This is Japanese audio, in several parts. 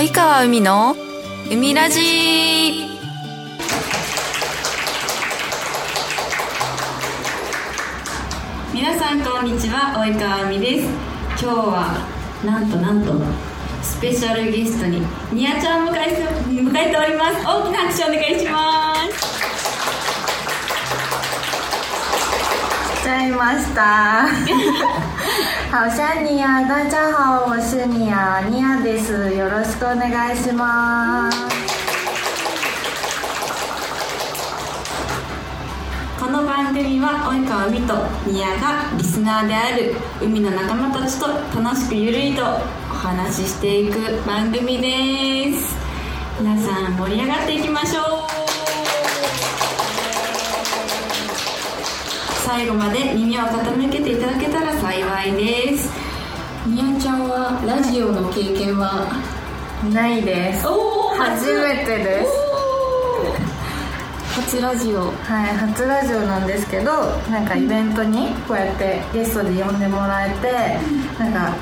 及川海の海ラジ。皆さんこんにちは及川海です。今日はなんとなんとスペシャルゲストにニアちゃんを迎え迎えております。大きな拍手お願いします。来ちゃいました。好像ニア、大家好，我是ニア、ニアです。よろしくお願いします。この番組は及川海とニアがリスナーである海の仲間たちと楽しくゆるりとお話ししていく番組です皆さん盛り上がっていきましょう最後まで耳を傾けていただけたら幸いですニアちゃんはラジオの経験は？ないです。初めてです。初ラジオはい、初ラジオなんですけど、なんかイベントにこうやってゲストで呼んでもらえて、なんか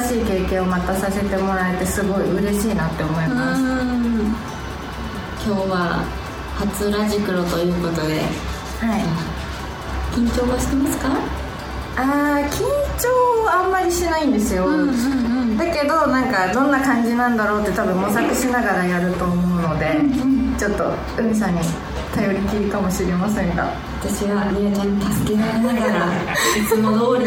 新しい経験をまたさせてもらえてすごい嬉しいなって思います。今日は初ラジクロということではい。緊張はしてますか？あー緊張はあんまりしないんですよ、んだけどなんかどんな感じなんだろうって多分模索しながらやると思うので、ちょっと海さんに頼りきりかもしれませんが。私はりあちゃんに助けられながら いつも通り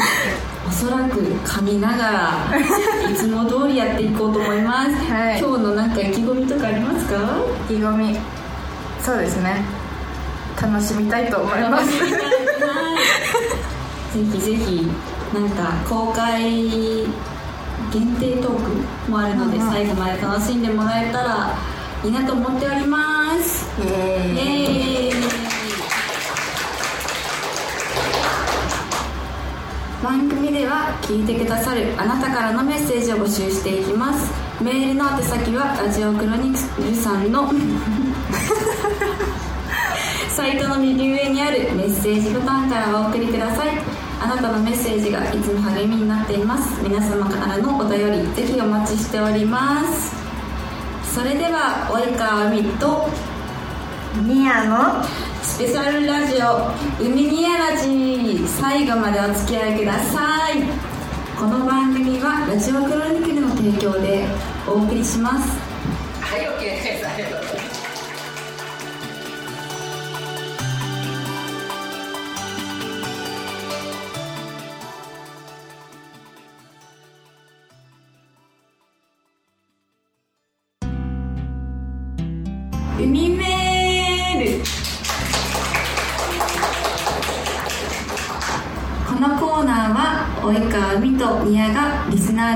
おそらく噛みながらいつも通りやっていこうと思います、はい。今日のなんか意気込みとかありますか？意気込み。そうですね。楽しみたいと思います ぜひぜひなんか公開限定トークもあるので、最後まで楽しんでもらえたらいいなと思っております。イエイエーイ。番組では聞いてくださるあなたからのメッセージを募集していきます。メールの宛先はラジオクロニクルさんの。サイトの右上にあるメッセージボタンからお送りください。あなたのメッセージがいつも励みになっています。皆様からのお便りぜひお待ちしております。それでは及川海とニアのスペシャルラジオ「海にやらじ」最後までお付き合いください。この番組はラジオクロニクルの提供でお送りします。はい、OK です。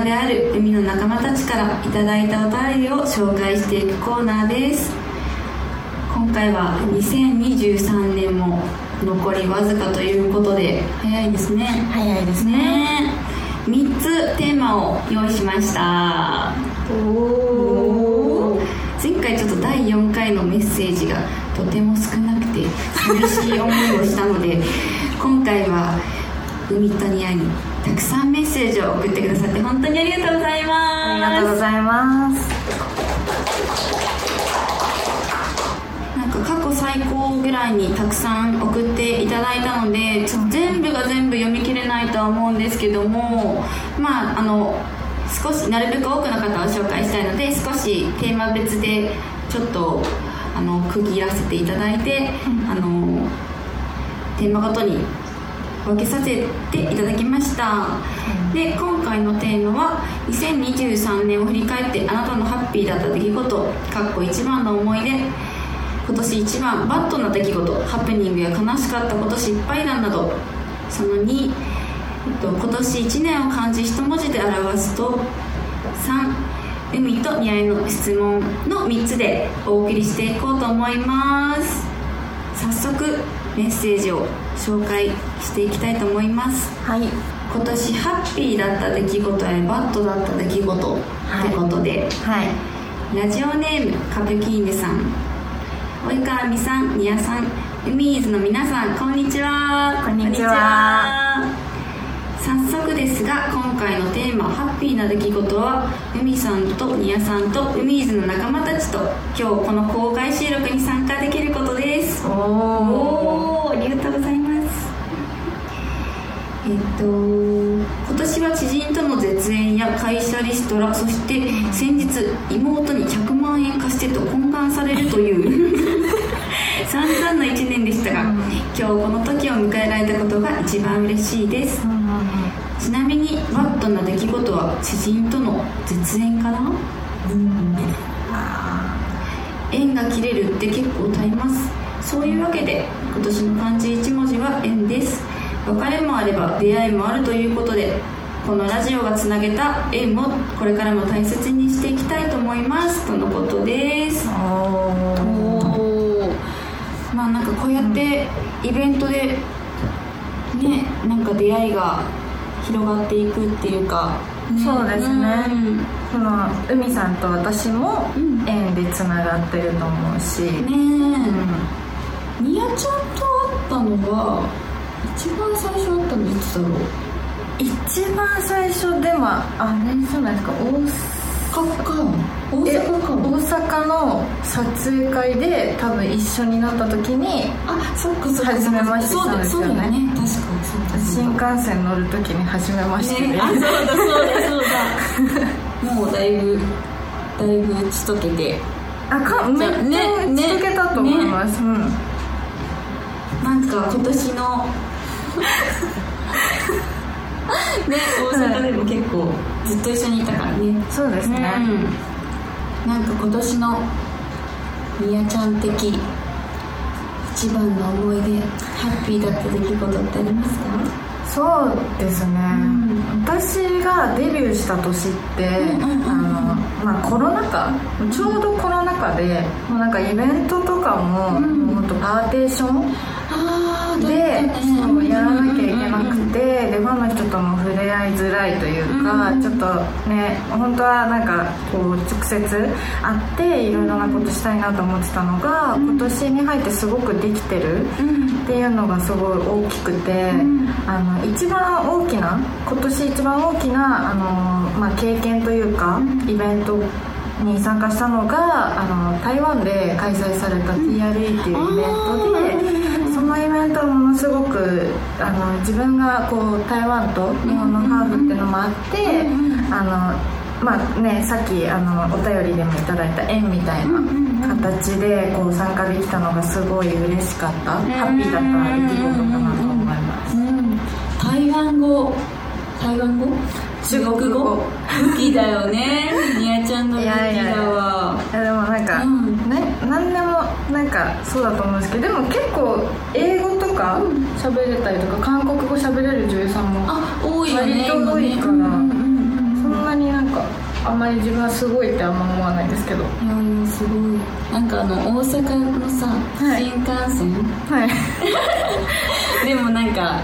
ナーである海の仲間たちからいただいたお便りを紹介していくコーナーです。今回は2023年も残りわずかということで早いですね。早いですね。ね。3つテーマを用意しました。おお前回ちょっと第4回のメッセージがとても少なくて寂しい思いをしたので今回は海とにたくさんメッセージを送ってくださって本当にありがとうございます。ありがとうございます。なんか過去最高ぐらいにたくさん送っていただいたので全部が全部読み切れないとは思うんですけどもまああの少しなるべく多くの方を紹介したいので少しテーマ別でちょっとあの区切らせていただいて、あのテーマごとに分けさせていただきました、で今回のテーマは2023年を振り返ってあなたのハッピーだった出来事かっこ一番の思い出。今年一番バッドな出来事ハプニングや悲しかったこと失敗談など。その2、えっと、今年1年を漢字一文字で表すと3海と似合いの質問の3つでお送りしていこうと思います。早速メッセージを。紹介していきたいと思います。はい。今年ハッピーだった出来事やバッドだった出来事ってことで、はい。ラジオネームカペキーネさん。及川美さん宮さん海ーズの皆さんこんにちは。こんにちは。早速ですが今回のテーマ「ハッピーな出来事は」海さんとニアさんと海ーズの仲間たちと今日この公開収録に参加できることです。おおありがとうございますえっと今年は知人との絶縁や会社リストラそして先日妹に100万円貸してと懇願されるという 散々な1年でしたが今日この時を迎えられたことが一番嬉しいです。ちなみにワットな出来事は知人との絶縁かな？縁が切れるって結構耐えます。そういうわけで今年の漢字1文字は縁です別れもあれば出会いもあるということでこのラジオがつなげた縁もこれからも大切にしていきたいと思いますとのことです。おおおまあなんかこうやってイベントでねなんか出会いが広がっていくっていうか、そうですね。うん。その海さんと私もうん。縁でつながってると思うし、ねえ、ニアちゃんと会ったのは一番最初会ったのいつだろう一番最初でもあれじゃないですか？か。か大え阪か大阪の撮影会で多分一緒になった時にあそっかそっか。初めましてたんですよね。そうだよね。確かにそうだ新幹線乗る時に初めましてで、ね。あそうだそうだそうだ。もうだいぶだいぶ打ち解けて。あかめっちゃねね続けたと思います、うん。なんか今年のね大阪でも結構ずっと一緒にいたからね。そうですね、うん、なんか今年のみやちゃん的一番の思い出ハッピーだった出来事ってありますか？そうですね、ん。私がデビューした年って、あのまあ、コロナ禍ちょうどコロナ禍でもうなんかイベントとかも,、うん。もっとパーテーションあでそうやらなきゃいけなくて、でファンの人とも触れ合いづらいというか、うんちょっとね本当はなんかこう直接会っていろいろなことしたいなと思ってたのが、今年に入ってすごくできてるうん。っていうのがすごい大きくて、ん。あの一番大きな今年一番大きなあの、まあ、経験というか、イベントに参加したのがあの台湾で開催された TRE っていうイベントで。そのイベントはものすごくあの自分がこう台湾と日本のハーフっていうのもあって、あのまあねさっきあのお便りでもいただいた縁みたいな形でこう参加できたのがすごい嬉しかった、ハッピーだった出来事かなと思います、うん台湾語。台湾語？中国語。武器だよね。みやちゃんの武器だわ。いやでもなんか、うん。ね何でもなんかそうだと思うんですけどでも結構英語とか喋れたりとか韓国語喋れる女優さんもあ多いよね割と多いから今ね。うんうんうんそんなになんかあんまり自分はすごいってあんま思わないんですけど。いやすごい。なんかあの大阪のさ、はい。新幹線？はい。でもなんか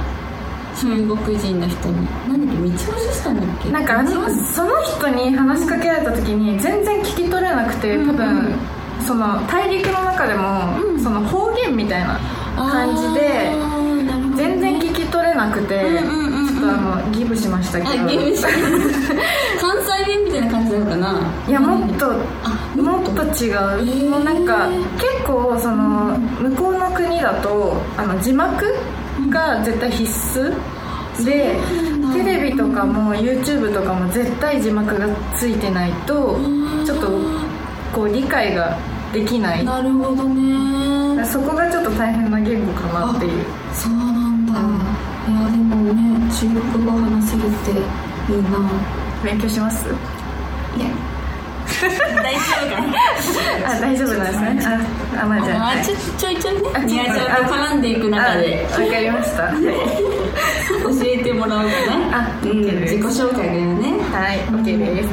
中国人の人になんだっけ道押ししたんだっけ？なんかあのその人に話しかけられた時に全然聞き取れなくて多分、その大陸の中でも、うん。その方言みたいな感じであーなるほど全然聞き取れなくて、うんうんうんうん。ちょっとあのギブしましたけど。関西弁みたいな感じなのかな？いやもっとあもっと違う、ーもうなんか結構その向こうの国だとあの字幕が絶対必須でテレビとかも YouTube とかも絶対字幕がついてないとちょっとこう理解ができない。なるほどね。そこがちょっと大変な言語かなっていう。そうなんだ、いやでもね中国語話せるっていいな。勉強します？いや。大丈夫かなあ大丈夫なんですね。ああまあじゃあ。あちょちょいちょいね。あ宮ちゃんと絡んでいく中で。あわかりました。は い教えてもらおうかな。あうん自己紹介だよね。はい OK です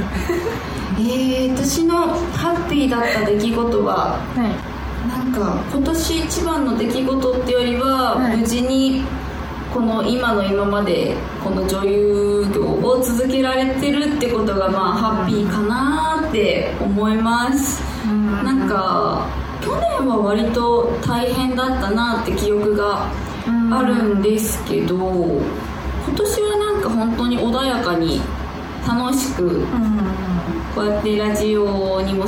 えー、私のハッピーだった出来事ははい。なんか今年一番の出来事ってよりは、はい。無事にこの今の今までこの女優業を続けられてるってことがまあハッピーかなって思います。うん。なんか去年は割と大変だったなって記憶があるんですけど今年はなんか本当に穏やかに楽しくうんこうやってラジオにも、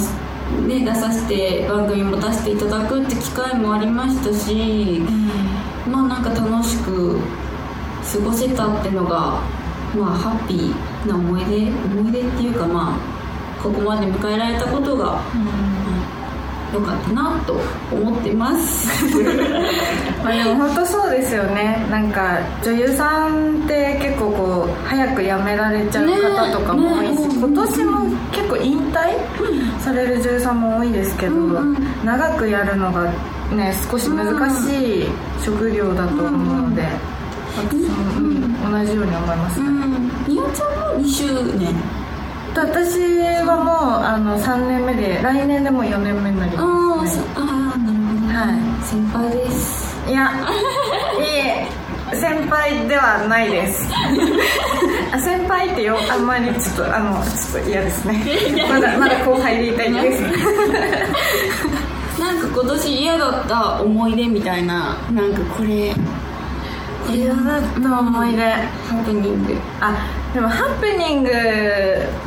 ね、出させて番組も出していただくって機会もありましたしまあなんか楽しく過ごせたってのがまあハッピーな思い出思い出っていうかまあここまで迎えられたことが良かったなと思ってます。まあでも本当そうですよね。なんか女優さんって結構こう早く辞められちゃう方とかも多いし、ねね今年も結構引退される女優さんも多いですけど、うんうん。長くやるのがね少し難しい職業だと思うので、私も、うん。同じように思います、うん。ちゃんも2周年私はもうあの3年目で来年でもう4年目になりあます、ね、あーなるほど、はい。先輩です。いや、いえ、先輩ではないです。あ先輩ってよ、あんまりちょっと、あの、ちょっと嫌ですね。まだ、まだ後輩でいたいです。なんか今年嫌だった思い出みたいななんかこれこれ嫌だった思い出。ハプニング。あ、でもハプニング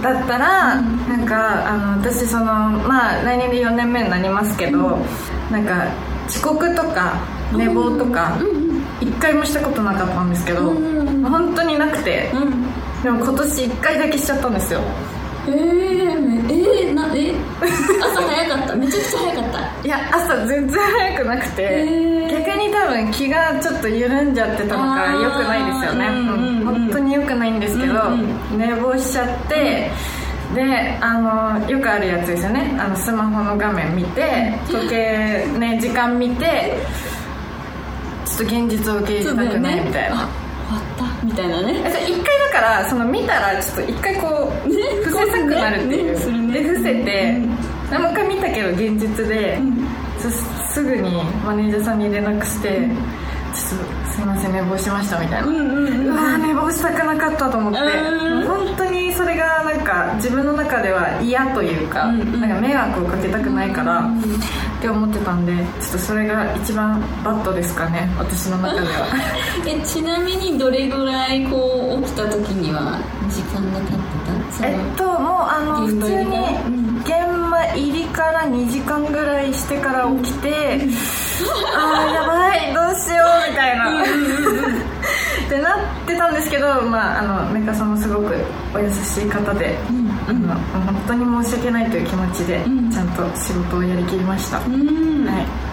だったら、なんか、あの、私その、まあ、来年で4年目になりますけど、なんか、遅刻とか、寝坊とか、一回もしたことなかったんですけど、うん本当になくて、うん。でも今年1回だけしちゃったんですよ。ええ朝早かった。めちゃくちゃ早かった。いや朝全然早くなくて、逆に多分気がちょっと緩んじゃってたのかあー。良くないですよね、うんうんうん。本当に良くないんですけど、うん寝坊しちゃって、であのよくあるやつですよね。あのスマホの画面見て時計ね時間見てちょっと現実を受け入れたくないみたいな、あ終わった。みたいなね。一回だからその見たらちょっと一回こうね伏せたくなるっていう、ねねで伏せて、うん。でもう一回見たけど現実で、すぐにマネージャーさんに連絡して、ちょっとすいません寝坊しましたみたいな、うんうんうんうわー寝坊したくなかったと思って、うん。本当にそれがなんか自分の中では嫌というか,、うんうん。なんか迷惑をかけたくないから、うん。って思ってたんでちょっとそれが一番バッドですかね私の中では。えちなみにどれぐらいこう起きた時には時間が経ってた？えっともうあの普通に現場入りから2時間ぐらいしてから起きて、あーやばい どうしようみたいな。ってなってたんですけど、まあ、あのメカさんもすごくお優しい方で、うんあの本当に申し訳ないという気持ちで、ん。ちゃんと仕事をやりきりました、うん。はい。まあ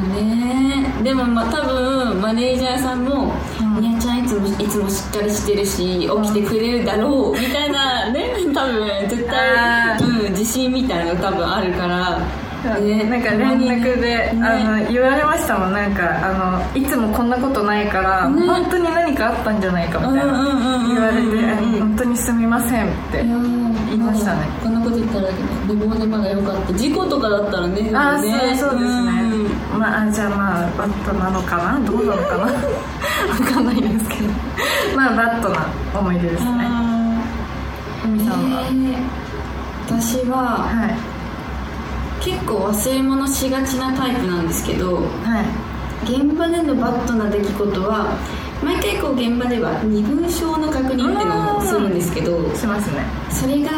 ね。でもまあ多分マネージャーさんもうん「みやちゃんいつもいつもしっかりしてるし起きてくれるだろう」みたいなね多分絶あ対、うん、自信みたいなの多分あるから、ね。なんか連絡で、ね。あの言われましたもんなんかあのいつもこんなことないから、ね。本当に何かあったんじゃないかみたいなうん言われてあ本当にすみませんっていましたね。こんなこと言ったら寝坊でまだよかった。事故とかだったらね。あねそうそうですね、ん。まああじゃあまあバットなのかな？どうなのかな？わかんないですけど。まあバットな思い出ですね。さんは、ーえー私ははい。結構忘れ物しがちなタイプなんですけどはい。現場でのバットな出来事は毎回こう現場では身分証の確認っていうのをするんですけどしますね。それが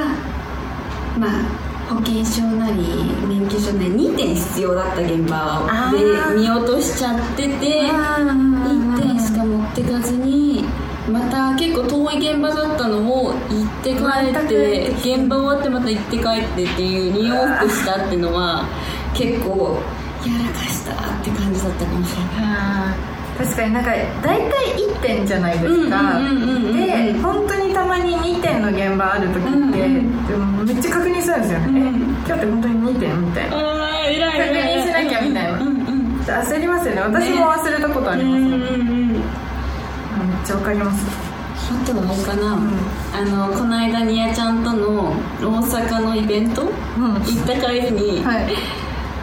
まあ保険証なり免許証なり2点必要だった現場で見落としちゃってて1点しか持ってかずにまた結構遠い現場だったのを行って帰って現場終わってまた行って帰ってっていう2往復したっていうのは結構やらかしたって感じだったかもしれない確かになんか大体1点じゃないですか。うんうんうんうんうんで本当にたまに2点の現場ある時って、うんうんでもめっちゃ確認するんですよね、うんえ今日って本当に2点みたいな。確認しなきゃみたいな。うんうん焦りますよね。私も忘れたことあります、うんうんめっうん。ちゃわかります。あとはあれかな、あのこの間にやちゃんとの大阪のイベント、うん。行った帰りに、はい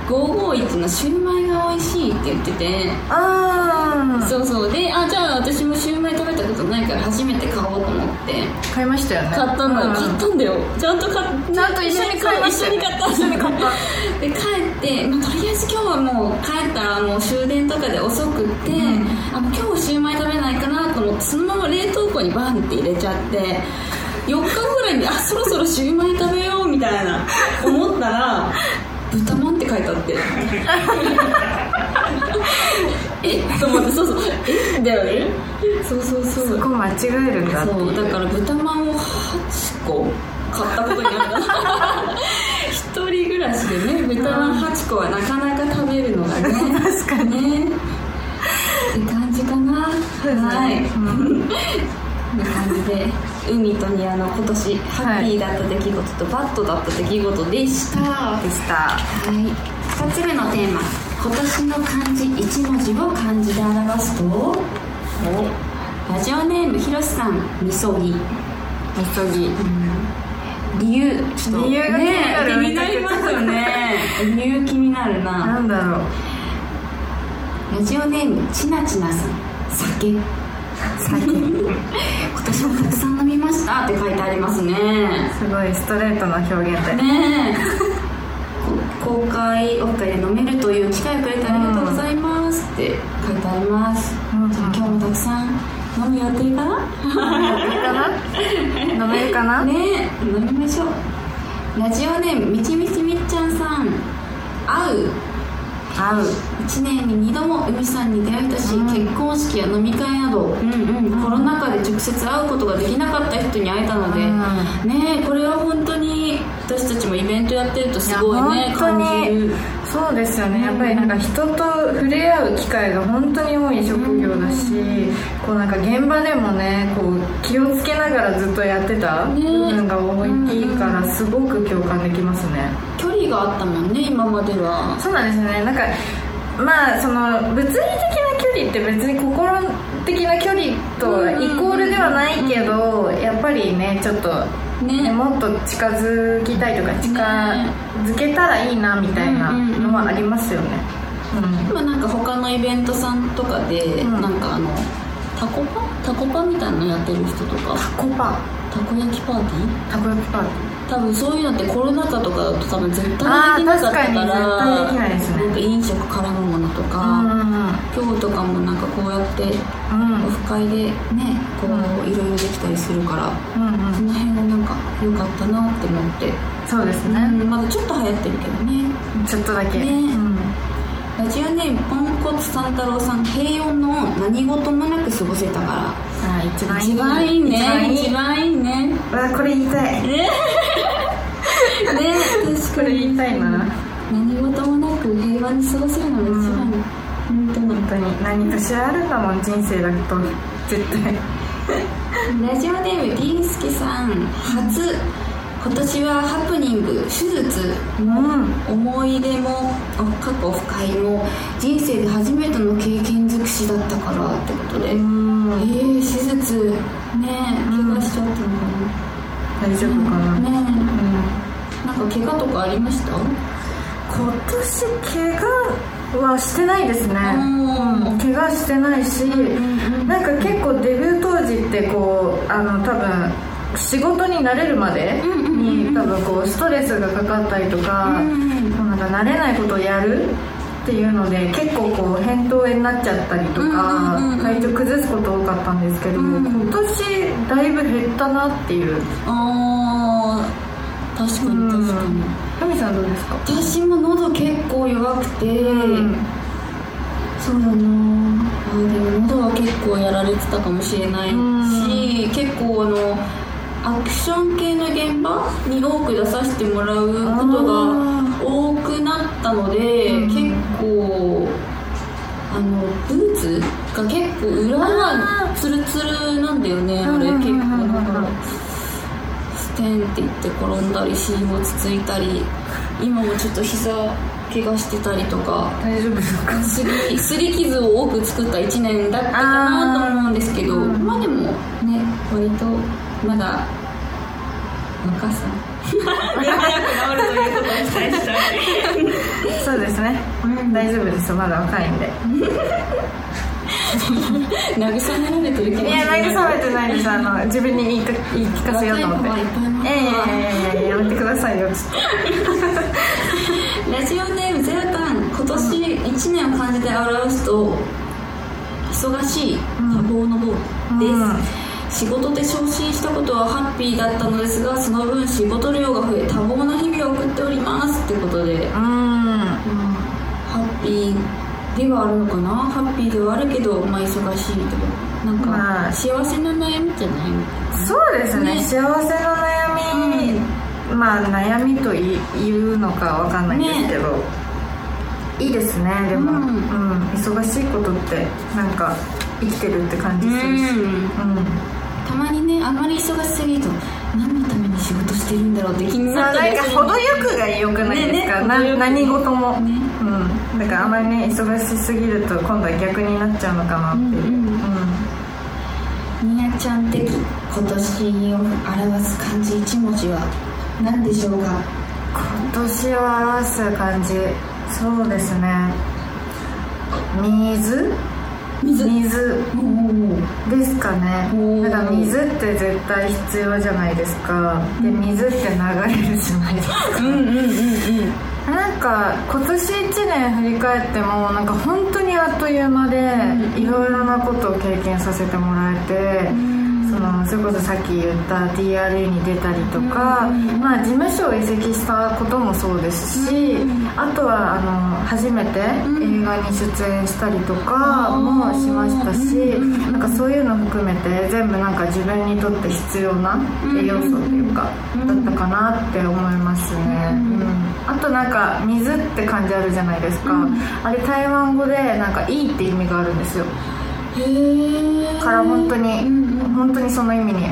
551のシューマイが美味しいって言ってて。ああそうそう。であじゃあ私もシューマイ食べたことないから初めて買おうと思って。買いましたよね。買ったんだ、うん。買ったんだよ。ちゃんと買っちゃんと一緒に買いましたよね一緒に買った。一緒に買った。で帰って、まあ、とりあえず今日はもう帰ったらもう終電とかで遅くって、あもう今日シューマイ食べないかなと思思ってそのまま冷凍庫にバンって入れちゃって4日ぐらいにあそろそろシューマイ食べようみたいな思ったら豚まんって書いてあって。えと思ってそうそう。えだよね。そうそうそう。そこ間違えるんだってそうだから豚まんを8個買ったことになった一人暮らしでね豚まん8個はなかなか食べるのがね。確かに。ね。って感じかな。はい、うん。こんな感じで海とニアの今年ハッピーだった出来事とバッドだった出来事でした、でした。はい、2つ目のテーマ。今年の漢字1文字を漢字で表すとラジオネームひろしさんみそぎ。みそぎ。理由。ちょっと理由が気になる。ね気になりますよね。理由気になるな。なんだろう。ラジオネームちなちなさん。酒最近。今年もたくさん飲みましたって書いてありますね。すごいストレートな表現で。ね公開オフ会で飲めるという機会をくれてありがとうございますって書いてあります、うん今日もたくさん飲む予定かな？飲めるかな？ねえ。飲みましょう。ラジオネームみちみちみっちゃんさん。会う。合う1年に2度も海さんに出会えたし、うん。結婚式や飲み会など、うんうんコロナ禍で直接会うことができなかった人に会えたので、うん。ねえこれは本当に私たちもイベントやってるとすごいね感じる。そうですよね。やっぱりなんか人と触れ合う機会が本当に多い職業だし、こうなんか現場でもねこう気をつけながらずっとやってた部分が大きいからすごく共感できますね。距離があったもんね今までは。そうなんですよね。なんかまあその物理的な距離って別に心的な距離とイコールではないけどやっぱりねちょっとね、ねもっと近づきたいとか近づけたらいいなみたいなのはありますよね。うん。今なんか他のイベントさんとかで、うん。なんかあのタコパ？タコパみたいなのやってる人とか。タコパ。たこ焼きパーティー？たこ焼きパーテ多分そういうのってコロナ禍とかだと多分絶対できなかったから確かに絶対できないですね。なんか飲食絡むものとィか、ー今日とかもなんかこうやってうんオフ会でねこういろいろできたりするからうんうん。うんその辺はなんか良かったなって思って、そうですね、うんまだちょっと流行ってるけどね。ちょっとだけ、ね。うん。ラジオネームポンコツ三太郎さん平穏の何事もなく過ごせたから。番いい一番いいね。一一番いいね。ね番いいわこれ言いたい。ね確これ言いたいな。何事もなく平和に過ごせるのが一番、本当に本当に何かしらあるんだもん人生だと。絶対。ラジオネームピンスケさん。初今年はハプニング手術。うん思い出もあ過去不快も人生で初めての経験尽くしだったからってことで、えうん。ー、手術ねえ怪我しちゃったのか大丈夫かな、な、ねうん。えなんか怪我とかありました？今年怪我はしてないですね、うん。うん、怪我してないし、んなんか結構デビュー当時ってこうあの多分仕事に慣れるまでに多分こうストレスがかかったりとか、なんか慣れないことをやるっていうので結構こう扁桃炎になっちゃったりとか、体調崩すこと多かったんですけど、うん。今年だいぶ減ったなっていう。あー確かに確かに、ふみさんどうですか？私も喉結構弱くて、うん。そうだな。あでも喉は結構やられてたかもしれないし、結構あのアクション系の現場に多く出させてもらうことが多くなったので、うん。結構あのブーツが結構裏がツルツルなんだよねあれうんうんうんうん結構。だからステンっていって転んだりシーもつついたり今もちょっと膝怪我してたりとか大丈夫ですかすりすり傷を多く作った1年だったかなと思うんですけどうんまあでもね割とまだ若さ。そうですね、大丈夫です。まだ若いんで 慰められてる気もいや慰めてないです。あの自分に言いか言い聞かせようと思って。若い子がいっぱいいますいやめてくださいよ ラジオネームゼラタン今年1年を感じて表すと忙忙しい多忙の方です、うん。仕事で昇進したことはハッピーだったのですがその分仕事量が増え多忙な日々を送っております。ってことで、うん。ハッピーではあるのかな？ハッピーではあるけどまあ忙しいとか。なんか、まあ。幸せな悩みじゃないそうですね。ね。幸せの悩み、まあ悩みとい言うのかわかんないんですけど、いいですねでも、ううん。ん忙しいことってなんか生きてるって感じするし。うん、たまにねあまり忙しすぎるとしてるんだろうって気になったなんか程よくが良くないですか、なねね何事も、ね。うん。だからあまりね忙しすぎると今度は逆になっちゃうのかなっていう、うんうんみやちゃん的今年を表す漢字一文字は何でしょうか？今年を表す感じそうですね。水？水。水。ですかね。おー。なんか水って絶対必要じゃないですか。で水って流れるじゃないですか。うんうんうんうん。なんか今年1年振り返ってもなんか本当にあっという間でうん。いろいろなことを経験させてもらえてそのそれこそさっき言った TRA に出たりとか、うんまあ、事務所を移籍したこともそうですし、うんあとはあの初めて映画に出演したりとかもしましたし、うんなんかそういうの含めて全部なんか自分にとって必要な栄養素というか、うん。だったかなって思いますね、うん。うん。あとなんか水って感じあるじゃないですか、うん。あれ台湾語でなんかいいって意味があるんですよから本当に、うんうん。本当にその意味に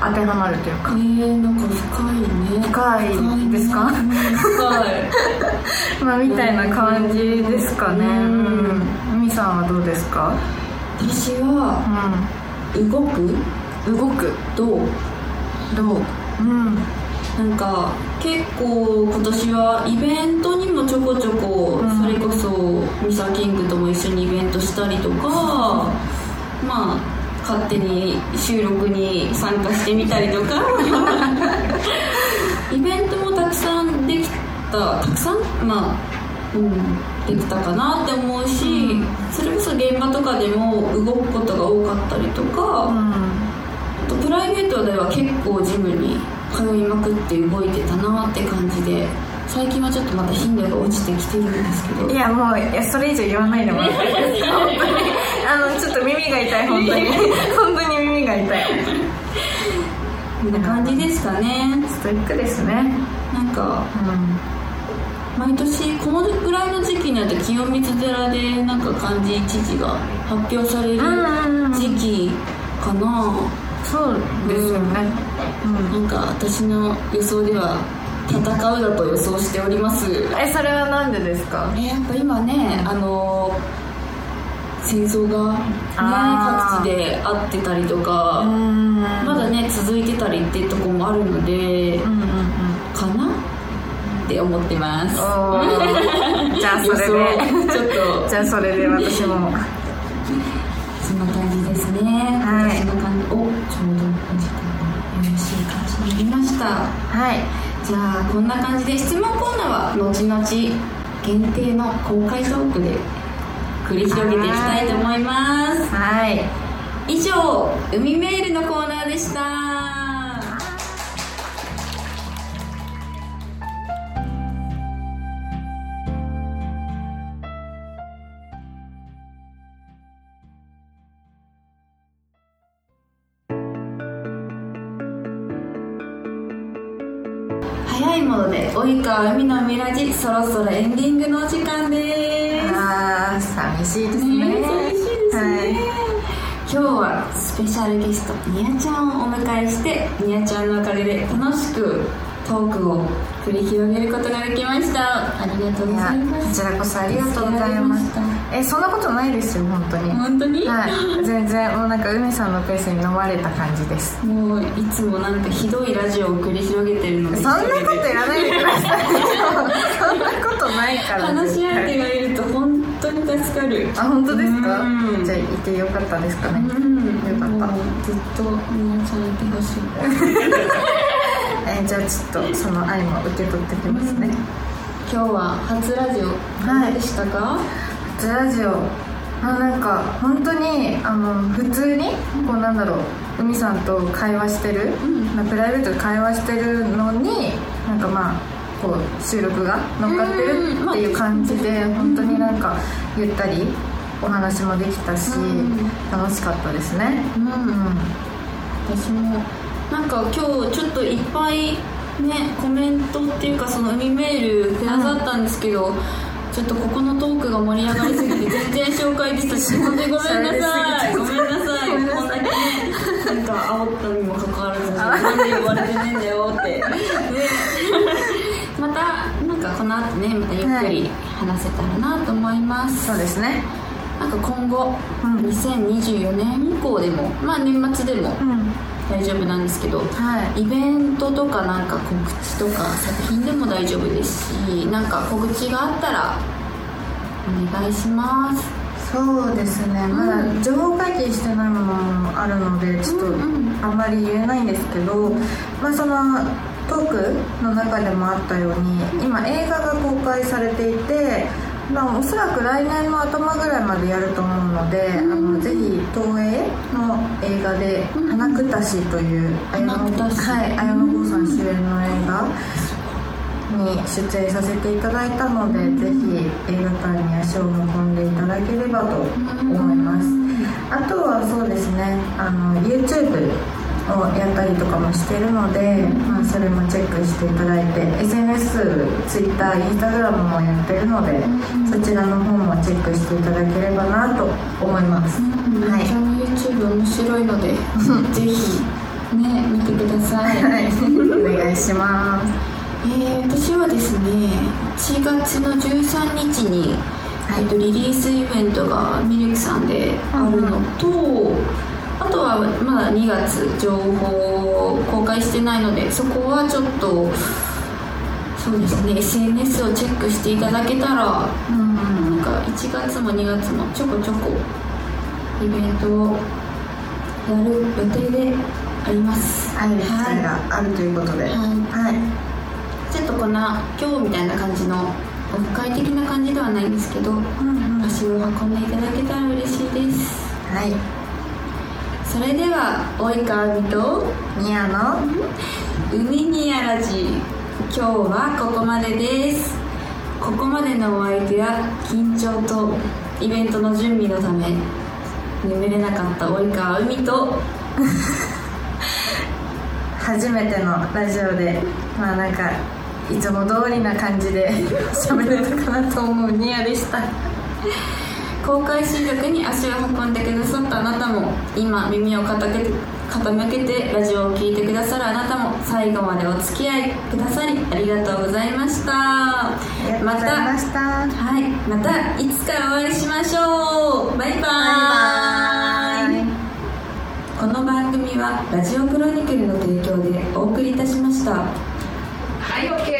当てはまるというか。えー、なんか深いね。深いですか？深い。まあみたいな感じですかね。ううん。ん。みさんはどうですか？私は動く？うん動く。どう？どう？うんなんか結構今年はイベントにもちょこちょこ、うん。それこそミサキングとも一緒にイベントしたりとか、まあ勝手に収録に参加してみたりとか。イベントもたくさんできたたくさん？まあうんできたかなって思うし、うん。それこそ現場とかでも動くことが多かったりとか、うんあとプライベートでは結構ジムに通いまくって動いてたなって感じで最近はちょっとまた頻度が落ちてきてるんですけど。いやもういやそれ以上言わないでもらっていいです。か 本当に。あのちょっと耳が痛い本当に。本当に耳が痛い。こんな感じですかね。ストイックですね。なんかう毎年このぐらいの時期になって清水寺でなんか漢字一字が発表されるんうんうん。時期かな、そうですよね。うん。なんか私の予想では戦うだと予想しております。えそれはなんでですか？えやっぱ今ねあの戦争がね各地であってたりとか、んまだね続いてたりってとこもあるので、うんうんうん。かなって思ってます。じゃあそれで。ちょっと。じゃあそれで私も。そんな感じですね。はい。そんな感じ。おした。はい。じゃあこんな感じで質問コーナーは後々限定の公開トークで繰り広げていきたいと思います。はい。以上海メールのコーナーでしたで及川海のミラジそろそろエンディングのお時間です。あー寂しいですね。ね寂しいですね、はい。今日はスペシャルゲストみやちゃんをお迎えしてみやちゃんのおかげで楽しくトークを繰り広げることができました。ありがとうございます。こちらこそありがとうございましたえそんなことないですよ本当に。本当に、はい。全然もうなんか海さんのペースに飲まれた感じです。もういつもなんかひどいラジオを繰り広げてるのでそんなこと言わないでくださいよ。そんなことないから。話し相手がいると本当に助かる。あ本当ですか？うん。じゃあいてよかったですかね。うん。よかった。ずっとみやちゃんいてほしい。えーじゃあちょっとその愛も受け取ってきますね。今日は初ラジオはでしたか、初ラジオあなんか本当にあの普通にこうなんだろう海さんと会話してる、まあプライベートで会話してるのになんかまあこう収録が乗っかってるっていう感じで本当になんかゆったりお話もできたし楽しかったですね。うんうん。私もなんか今日ちょっといっぱいねコメントっていうかその海メールくださったんですけど、ちょっとここのトークが盛り上がりすぎて全然紹介できたしごめんなさい。ごめんなさい。こんだけねなんか煽ったにもかかわらずなんで言われてねえんだよって。ね。またなんかこの後ねまたゆっくり話せたらなと思います、そうですね。なんか今後、うん。2024年以降でもまあ年末でもうん大丈夫なんですけどはい。イベントとかなんか告知とか作品でも大丈夫ですしなんか告知があったらお願いします。そうですね。まだうん情報解禁してないものもあるのでちょっとあんまり言えないんですけど、まあ、そのトークの中でもあったように今映画が公開されていて、まあ、おそらく来年の頭ぐらいまでやると思うので、あのぜひ東映の映画で「花草し」という綾野剛さん主演の映画に出演させていただいたので、ぜひ映画館に足を運んでいただければと思います、あとはそうですねあの YouTube をやったりとかもしてるので、まあ、それもチェックしていただいて SNSTwitter、Instagram もやってるので、そちらの方もチェックしていただければなと思います、はい。YouTube 面白いのでぜひね見てください、はい、お願いします。えー私はですね1月の13日に、えっと、リリースイベントがミルクさんであるのと、あとはまだ2月情報を公開してないのでそこはちょっとそうですね SNS をチェックしていただけたらうんなんか1月も2月もちょこちょこイベントをやる予定であります。はい、機会があるということで、はい。はい、ちょっとこんな今日みたいな感じのオフ会的な感じではないんですけどうんうん。足を運んでいただけたら嬉しいです。はい、それでは及川美とニアの海にやらじ。今日はここまでです。ここまでのお相手は緊張とイベントの準備のため眠れなかった及川海と。初めてのラジオでまあなんかいつも通りな感じで喋れたかなと思うニアでした。公開収録に足を運んでくださったあなたも今耳を傾けて傾けてラジオを聴いてくださるあなたも最後までお付き合いくださりありがとうございました。また。したはいまたいつかお会いしましょう。バイバーイ。バイバイ。この番組はラジオクロニクルの提供でお送りいたしました。はい OK